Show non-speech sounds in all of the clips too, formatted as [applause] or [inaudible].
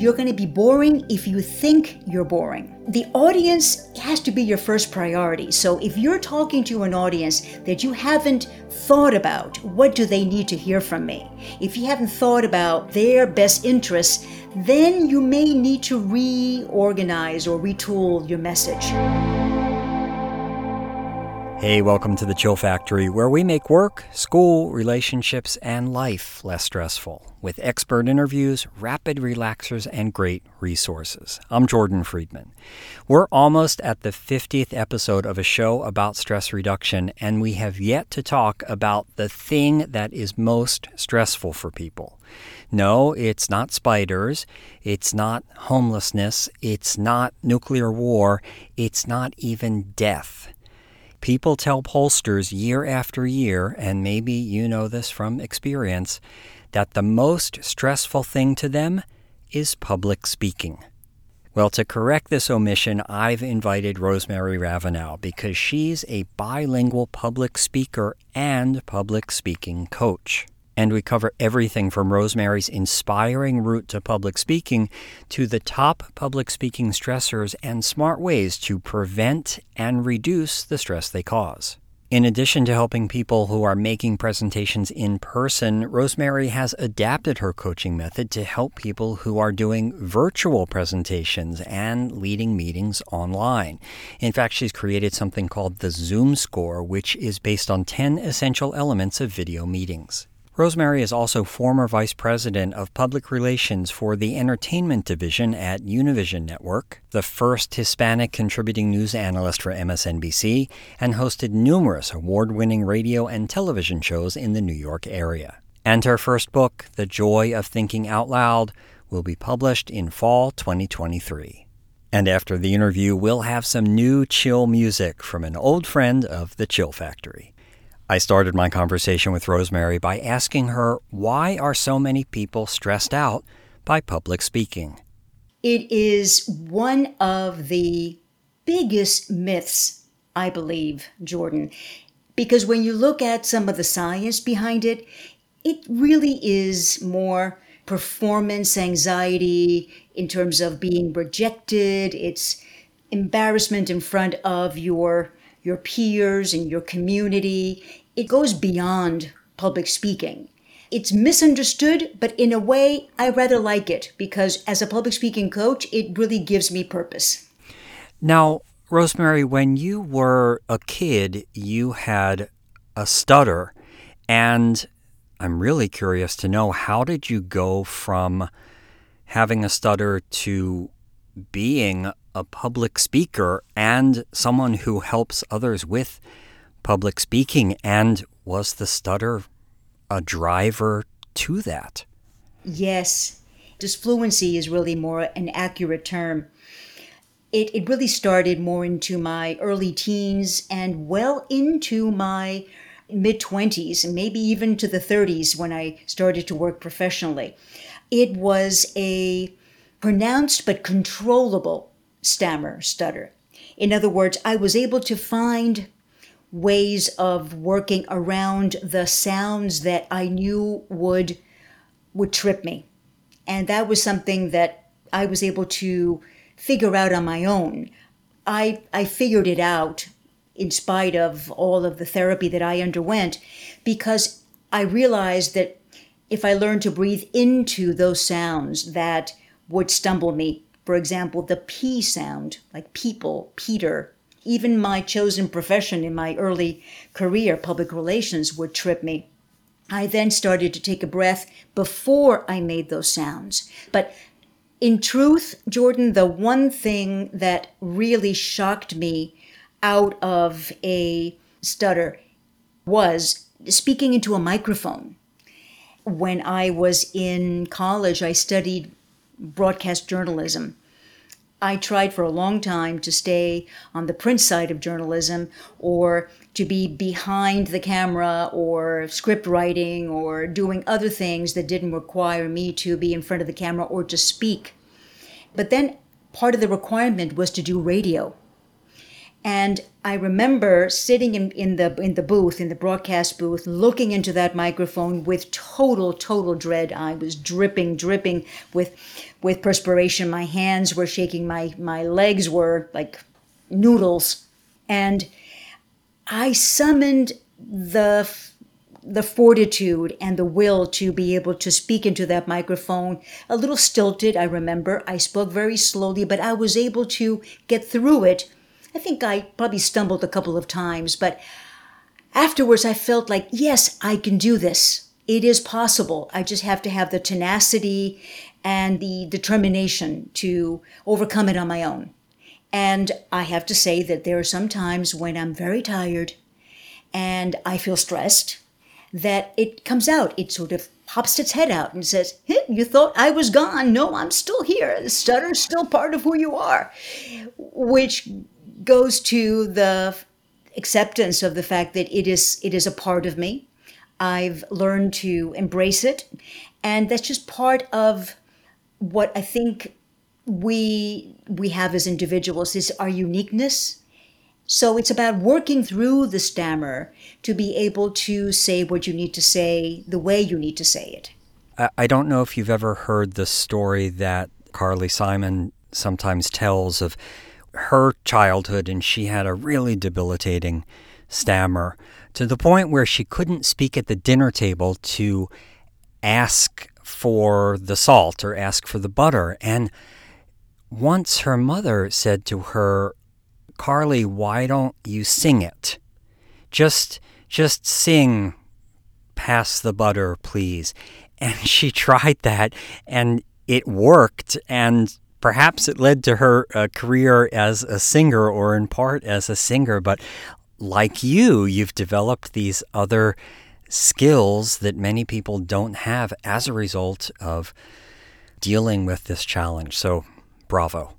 You're going to be boring if you think you're boring. The audience has to be your first priority. So if you're talking to an audience that you haven't thought about, what do they need to hear from me? If you haven't thought about their best interests, then you may need to reorganize or retool your message. Hey, welcome to the Chill Factory, where we make work, school, relationships, and life less stressful with expert interviews, rapid relaxers, and great resources. I'm Jordan Friedman. We're almost at the 50th episode of a show about stress reduction, and we have yet to talk about the thing that is most stressful for people. No, it's not spiders. It's not homelessness. It's not nuclear war. It's not even death. People tell pollsters year after year, and maybe you know this from experience, that the most stressful thing to them is public speaking. Well, to correct this omission, I've invited Rosemary Ravinal because she's a bilingual public speaker and public speaking coach and we cover everything from Rosemary's inspiring route to public speaking to the top public speaking stressors and smart ways to prevent and reduce the stress they cause. In addition to helping people who are making presentations in person, Rosemary has adapted her coaching method to help people who are doing virtual presentations and leading meetings online. In fact, she's created something called the ZoomScore, which is based on 10 essential elements of video meetings. Rosemary is also former vice president of public relations for the entertainment division at Univision Network, the first Hispanic contributing news analyst for MSNBC, and hosted numerous award winning radio and television shows in the New York area. And her first book, The Joy of Thinking Out Loud, will be published in fall 2023. And after the interview, we'll have some new chill music from an old friend of the Chill Factory. I started my conversation with Rosemary by asking her why are so many people stressed out by public speaking? It is one of the biggest myths, I believe, Jordan, because when you look at some of the science behind it, it really is more performance anxiety in terms of being rejected. It's embarrassment in front of your your peers and your community it goes beyond public speaking. It's misunderstood, but in a way, I rather like it because as a public speaking coach, it really gives me purpose. Now, Rosemary, when you were a kid, you had a stutter. And I'm really curious to know how did you go from having a stutter to being a public speaker and someone who helps others with public speaking. And was the stutter a driver to that? Yes. Disfluency is really more an accurate term. It, it really started more into my early teens and well into my mid 20s, and maybe even to the 30s when I started to work professionally. It was a pronounced but controllable stammer stutter. In other words, I was able to find ways of working around the sounds that I knew would would trip me. And that was something that I was able to figure out on my own. I I figured it out in spite of all of the therapy that I underwent because I realized that if I learned to breathe into those sounds that would stumble me, for example, the P sound, like people, Peter, even my chosen profession in my early career, public relations, would trip me. I then started to take a breath before I made those sounds. But in truth, Jordan, the one thing that really shocked me out of a stutter was speaking into a microphone. When I was in college, I studied broadcast journalism. I tried for a long time to stay on the print side of journalism or to be behind the camera or script writing or doing other things that didn't require me to be in front of the camera or to speak. But then part of the requirement was to do radio. And I remember sitting in, in the in the booth, in the broadcast booth, looking into that microphone with total, total dread. I was dripping, dripping with with perspiration. My hands were shaking, my my legs were like noodles. And I summoned the the fortitude and the will to be able to speak into that microphone. A little stilted, I remember. I spoke very slowly, but I was able to get through it I think I probably stumbled a couple of times, but afterwards I felt like, yes, I can do this. It is possible. I just have to have the tenacity and the determination to overcome it on my own. And I have to say that there are some times when I'm very tired and I feel stressed that it comes out. It sort of pops its head out and says, hey, You thought I was gone. No, I'm still here. The stutter's still part of who you are, which goes to the acceptance of the fact that it is it is a part of me. I've learned to embrace it, and that's just part of what I think we we have as individuals is our uniqueness. So it's about working through the stammer to be able to say what you need to say the way you need to say it. I don't know if you've ever heard the story that Carly Simon sometimes tells of her childhood, and she had a really debilitating stammer to the point where she couldn't speak at the dinner table to ask for the salt or ask for the butter. And once her mother said to her, Carly, why don't you sing it? Just just sing pass the butter, please. And [laughs] she tried that and it worked and Perhaps it led to her uh, career as a singer or in part as a singer, but like you, you've developed these other skills that many people don't have as a result of dealing with this challenge. So, bravo.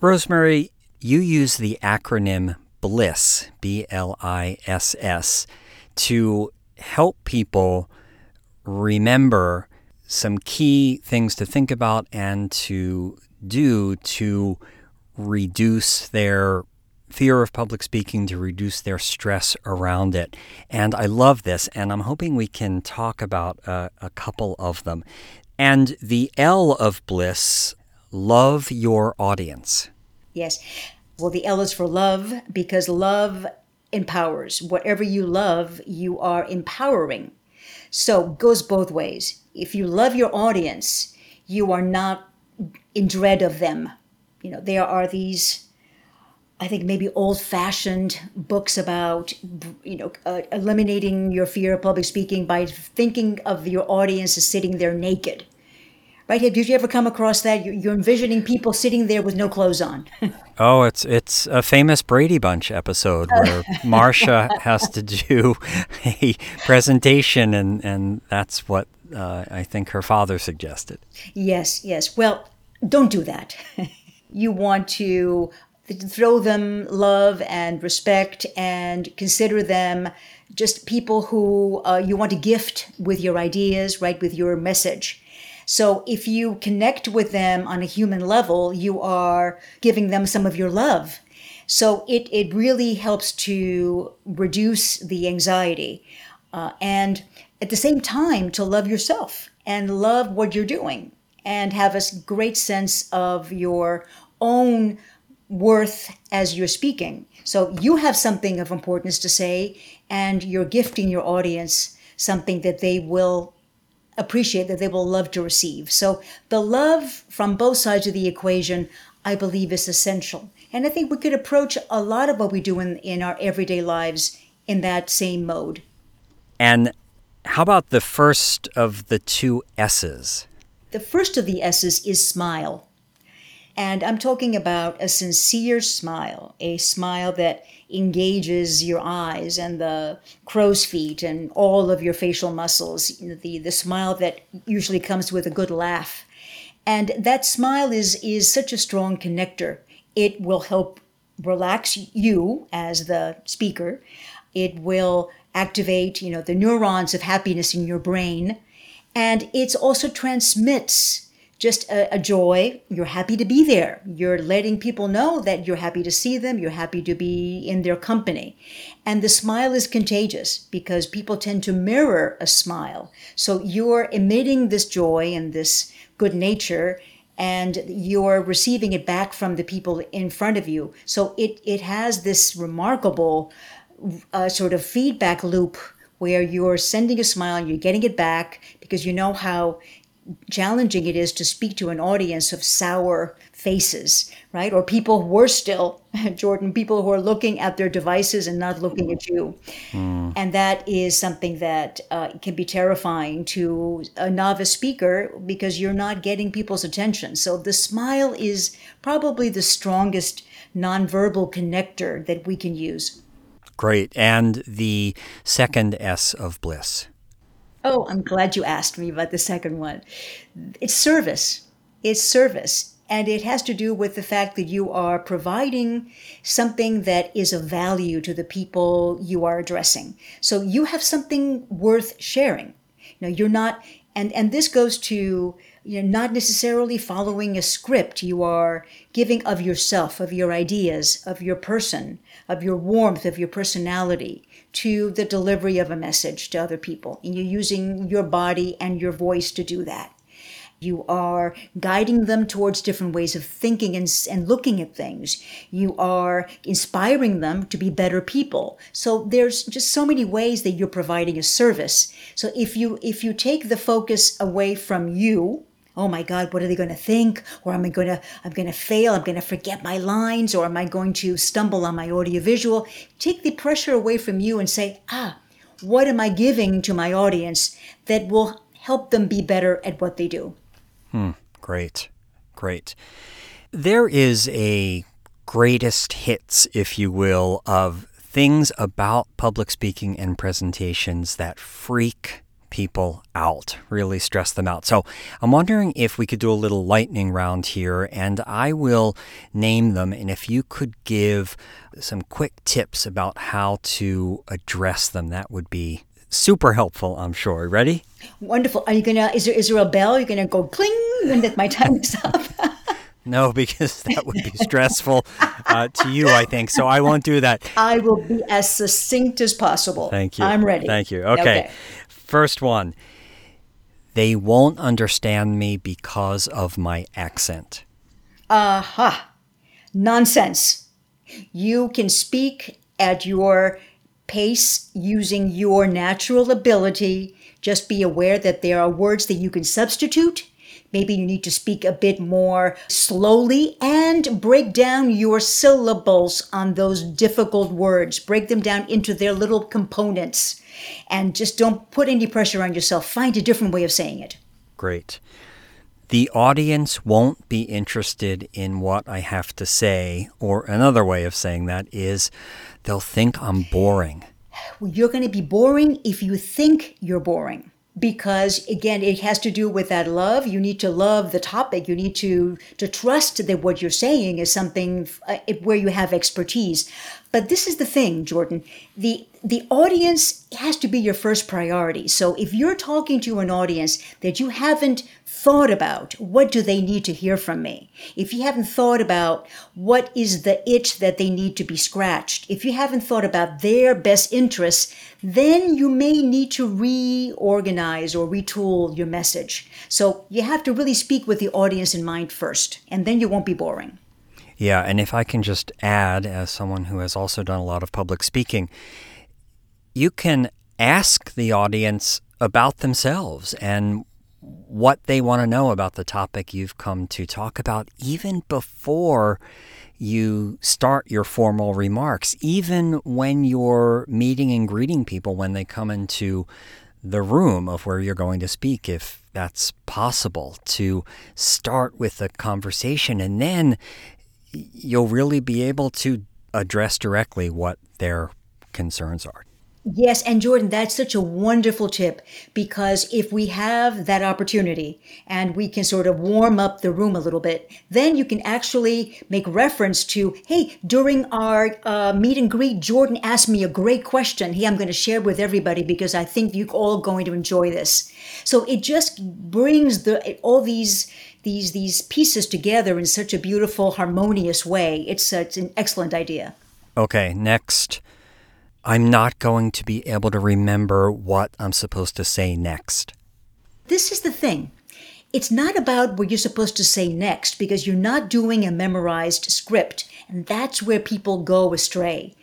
Rosemary, you use the acronym BLISS, B L I S S, to help people remember some key things to think about and to do to reduce their fear of public speaking, to reduce their stress around it. And I love this, and I'm hoping we can talk about a, a couple of them. And the L of bliss, love your audience. Yes. Well, the L is for love because love empowers. Whatever you love, you are empowering. So goes both ways. If you love your audience, you are not in dread of them. You know, there are these I think maybe old-fashioned books about you know uh, eliminating your fear of public speaking by thinking of your audience as sitting there naked right? Did you ever come across that? You're envisioning people sitting there with no clothes on. [laughs] oh, it's it's a famous Brady Bunch episode where [laughs] Marcia has to do a presentation, and and that's what uh, I think her father suggested. Yes, yes. Well, don't do that. [laughs] you want to throw them love and respect and consider them just people who uh, you want to gift with your ideas, right, with your message. So if you connect with them on a human level, you are giving them some of your love. So it, it really helps to reduce the anxiety. Uh, and at the same time, to love yourself and love what you're doing and have a great sense of your own worth as you're speaking. So you have something of importance to say, and you're gifting your audience something that they will appreciate that they will love to receive. So the love from both sides of the equation, I believe, is essential. And I think we could approach a lot of what we do in, in our everyday lives in that same mode. And how about the first of the two S's? The first of the S's is smile. And I'm talking about a sincere smile, a smile that engages your eyes and the crow's feet and all of your facial muscles, the, the smile that usually comes with a good laugh. And that smile is, is such a strong connector. It will help relax you as the speaker. It will activate, you know, the neurons of happiness in your brain. And it also transmits just a, a, joy. You're happy to be there. You're letting people know that you're happy to see them. You're happy to be in their company. And the smile is contagious because people tend to mirror a smile. So you're emitting this joy and this good nature and you're receiving it back from the people in front of you. So it, it has this remarkable uh, sort of feedback loop where you're sending a smile and you're getting it back because you know how challenging it is to speak to an audience of sour faces, right? Or people worse still, [laughs] Jordan, people who are looking at their devices and not looking at you. Mm. And that is something that uh, can be terrifying to a novice speaker because you're not getting people's attention. So the smile is probably the strongest nonverbal connector that we can use. Great. And the second S of bliss. Oh, I'm glad you asked me about the second one. It's service. It's service. And it has to do with the fact that you are providing something that is of value to the people you are addressing. So you have something worth sharing. You know, you're not, and, and this goes to you know, not necessarily following a script. You are giving of yourself, of your ideas, of your person, of your warmth, of your personality to the delivery of a message to other people. And you're using your body and your voice to do that. You are guiding them towards different ways of thinking and, and looking at things. You are inspiring them to be better people. So there's just so many ways that you're providing a service. So if you if you take the focus away from you oh my god what are they going to think? Or am i going to i'm going to fail? I'm going to forget my lines? Or am i going to stumble on my audiovisual? Take the pressure away from you and say ah what am i giving to my audience that will help them be better at what they do? Hmm great great. There is a greatest hits if you will of things about public speaking and presentations that freak people out, really stress them out. So I'm wondering if we could do a little lightning round here, and I will name them. And if you could give some quick tips about how to address them, that would be super helpful, I'm sure. Ready? Wonderful. Are you gonna? Is there is there a bell? You're gonna go cling, that my time is up. [laughs] No, because [laughs] that would be stressful uh, to you, I think. So I won't do that. I will be as succinct as possible. Thank you. I'm ready. Thank you. Okay. okay. First one they won't understand me because of my accent. Aha. Uh-huh. Nonsense. You can speak at your pace using your natural ability. Just be aware that there are words that you can substitute. Maybe you need to speak a bit more slowly and break down your syllables on those difficult words. Break them down into their little components and just don't put any pressure on yourself. Find a different way of saying it. Great. The audience won't be interested in what I have to say, or another way of saying that is they'll think I'm boring. Well, you're going to be boring if you think you're boring because again it has to do with that love. You need to love the topic. You need to to trust that what you're saying is something uh, where you have expertise. But this is the thing jordan. The the audience has to be your first priority. So if you're talking to an audience that you haven't thought about, what do they need to hear from me? If you haven't thought about what is the itch that they need to be scratched, if you haven't thought about their best interests, then you may need to reorganize or retool your message. So you have to really speak with the audience in mind first, and then you won't be boring. Yeah, and if I can just add, as someone who has also done a lot of public speaking, you can ask the audience about themselves and what they want to know about the topic you've come to talk about, even before you start your formal remarks, even when you're meeting and greeting people when they come into the room of where you're going to speak, if that's possible, to start with a conversation. And then you'll really be able to address directly what their concerns are. Yes, and Jordan, that's such a wonderful tip because if we have that opportunity and we can sort of warm up the room a little bit, then you can actually make reference to, hey, during our uh, meet and greet, Jordan asked me a great question. Hey, I'm going to share with everybody because I think you're all going to enjoy this. So it just brings the all these these these pieces together in such a beautiful, harmonious way. It's, uh, it's an excellent idea. Okay, next. I'm not going to be able to remember what I'm supposed to say next. This is the thing. It's not about what you're supposed to say next because you're not doing a memorized script, and that's where people go astray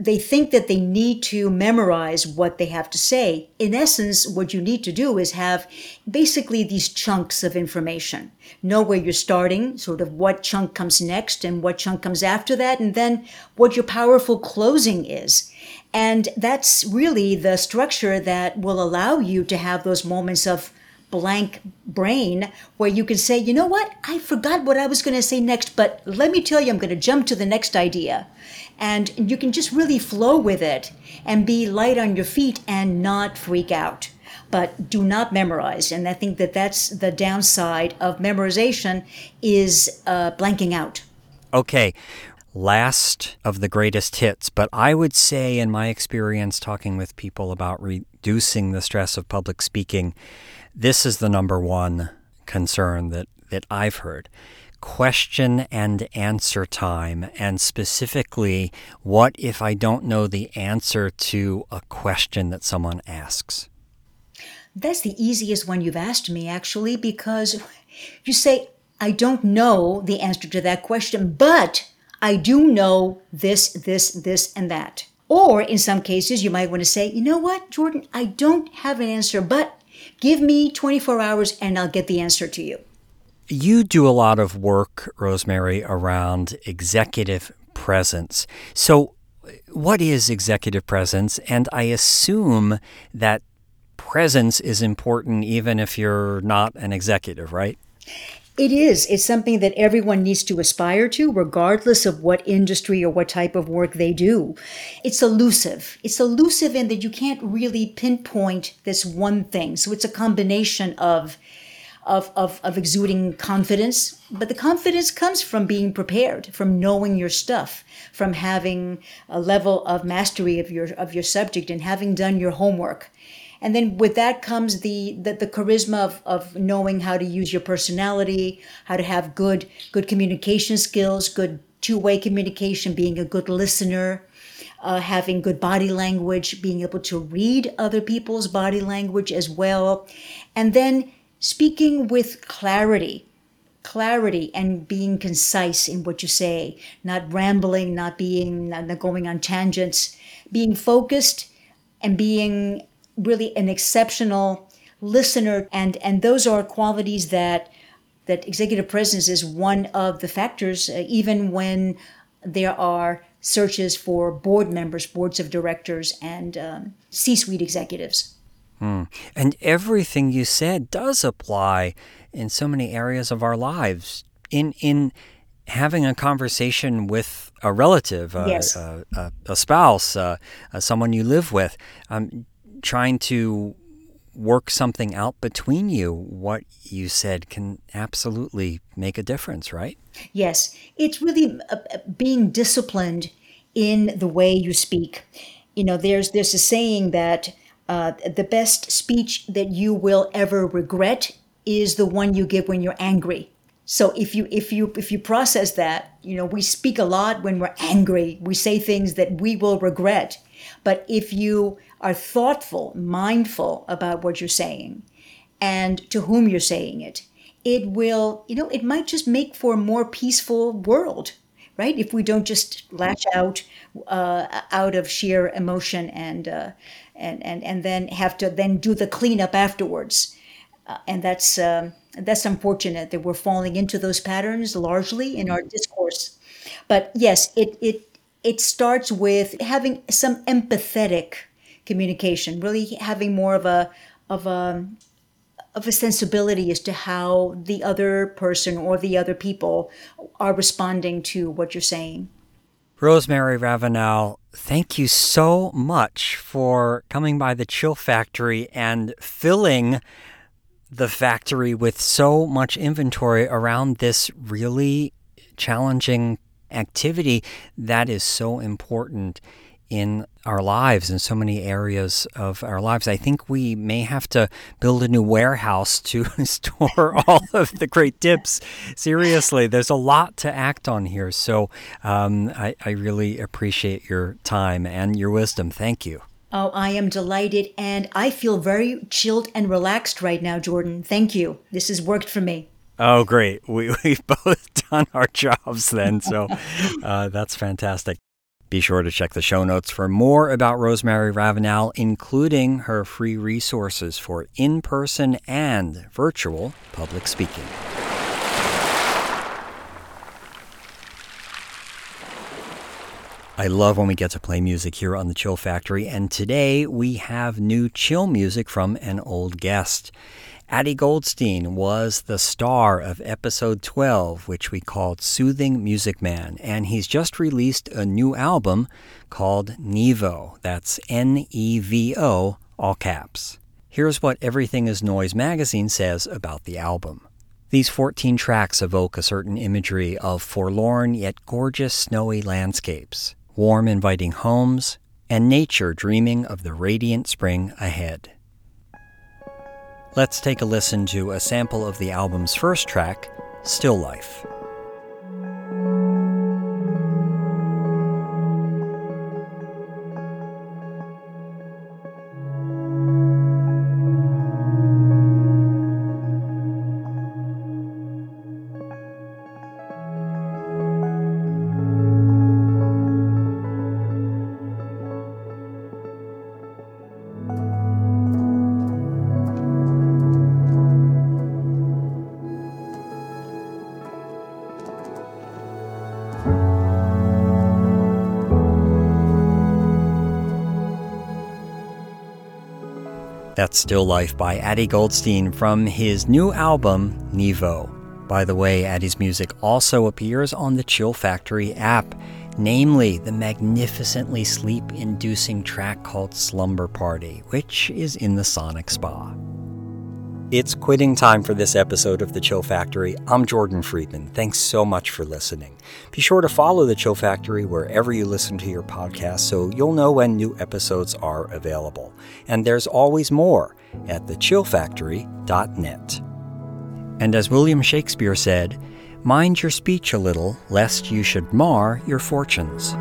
they think that they need to memorize what they have to say. In essence, what you need to do is have basically these chunks of information. Know where you're starting, sort of what chunk comes next and what chunk comes after that, and then what your powerful closing is. And that's really the structure that will allow you to have those moments of blank brain where you can say, you know what, I forgot what I was going to say next, but let me tell you, I'm going to jump to the next idea. And you can just really flow with it and be light on your feet and not freak out. But do not memorize. And I think that that's the downside of memorization is uh, blanking out. Okay, last of the greatest hits, but I would say, in my experience talking with people about reducing the stress of public speaking, this is the number one concern that, that I've heard question and answer time, and specifically, what if I don't know the answer to a question that someone asks? That's the easiest one you've asked me, actually, because you say, I don't know the answer to that question, but I do know this, this, this, and that. Or in some cases, you might want to say, you know what, Jordan, I don't have an answer, but Give me 24 hours and I'll get the answer to you. You do a lot of work, Rosemary, around executive presence. So, what is executive presence? And I assume that presence is important even if you're not an executive, right? It is. It's something that everyone needs to aspire to, regardless of what industry or what type of work they do. It's elusive. It's elusive in that you can't really pinpoint this one thing. So it's a combination of of, of, of exuding confidence, but the confidence comes from being prepared, from knowing your stuff, from having a level of mastery of your of your subject and having done your homework and then with that comes the, the the, charisma of, of knowing how to use your personality how to have good good communication skills good two-way communication being a good listener uh, having good body language being able to read other people's body language as well. And then speaking with clarity clarity and being concise in what you say not rambling not being not going on tangents being focused and being really an exceptional listener and and those are qualities that that executive presence is one of the factors uh, even when there are searches for board members boards of directors and um, c-suite executives hmm. and everything you said does apply in so many areas of our lives in in having a conversation with a relative, uh, yes. uh, uh, a spouse, someone you live with, um, trying to work something out between you, what you said can absolutely make a difference, right? Yes. It's really uh, uh, being disciplined in the way you speak. You know, there's there's a saying that uh, the best speech that you will ever regret is the one you give when you're angry. So if you if you if you process that, you know, we speak a lot when we're angry. We say things that we will regret. But if you are thoughtful, mindful about what you're saying and to whom you're saying it, it will, you know, it might just make for a more peaceful world, right? If we don't just lash out uh, out of sheer emotion and, uh, and and and then have to then do the cleanup afterwards, uh, and that's um, that's unfortunate that we're falling into those patterns largely in our discourse. But yes, it it it starts with having some empathetic communication, really having more of a of a of a sensibility as to how the other person or the other people are responding to what you're saying. Rosemary Ravinal, thank you so much for coming by the Chill Factory and filling the factory with so much inventory around this really challenging activity that is so important in our lives in so many areas of our lives. I think we may have to build a new warehouse to [laughs] store all of the great tips. Seriously, there's a lot to act on here. So um, I, I really appreciate your time and your wisdom. Thank you. Oh, I am delighted and I feel very chilled and relaxed right now, Jordan. Thank you. This has worked for me. Oh, great. We, [laughs] we've both done our jobs then. So uh, that's fantastic. Be sure to check the show notes for more about Rosemary Ravinal, including her free resources for in person and virtual public speaking. I love when we get to play music here on the Chill Factory, and today we have new chill music from an old guest. Adi Goldstein was the star of episode 12, which we called Soothing Music Man, and he's just released a new album called Nevo. That's N E V O, all caps. Here's what Everything is Noise magazine says about the album. These 14 tracks evoke a certain imagery of forlorn yet gorgeous snowy landscapes warm, inviting homes, and nature dreaming of the radiant spring ahead. Let's take a listen to a sample of the album's first track, Still Life. Still Life by Adi Goldstein from his new album, Nevo. By the way, Adi's music also appears on the Chill Factory app, namely the magnificently sleep inducing track called Slumber Party, which is in the Sonic Spa. It's quitting time for this episode of The Chill Factory. I'm Jordan Friedman. Thanks so much for listening. Be sure to follow The Chill Factory wherever you listen to your podcast so you'll know when new episodes are available. And there's always more at thechillfactory.net. And as William Shakespeare said, mind your speech a little, lest you should mar your fortunes.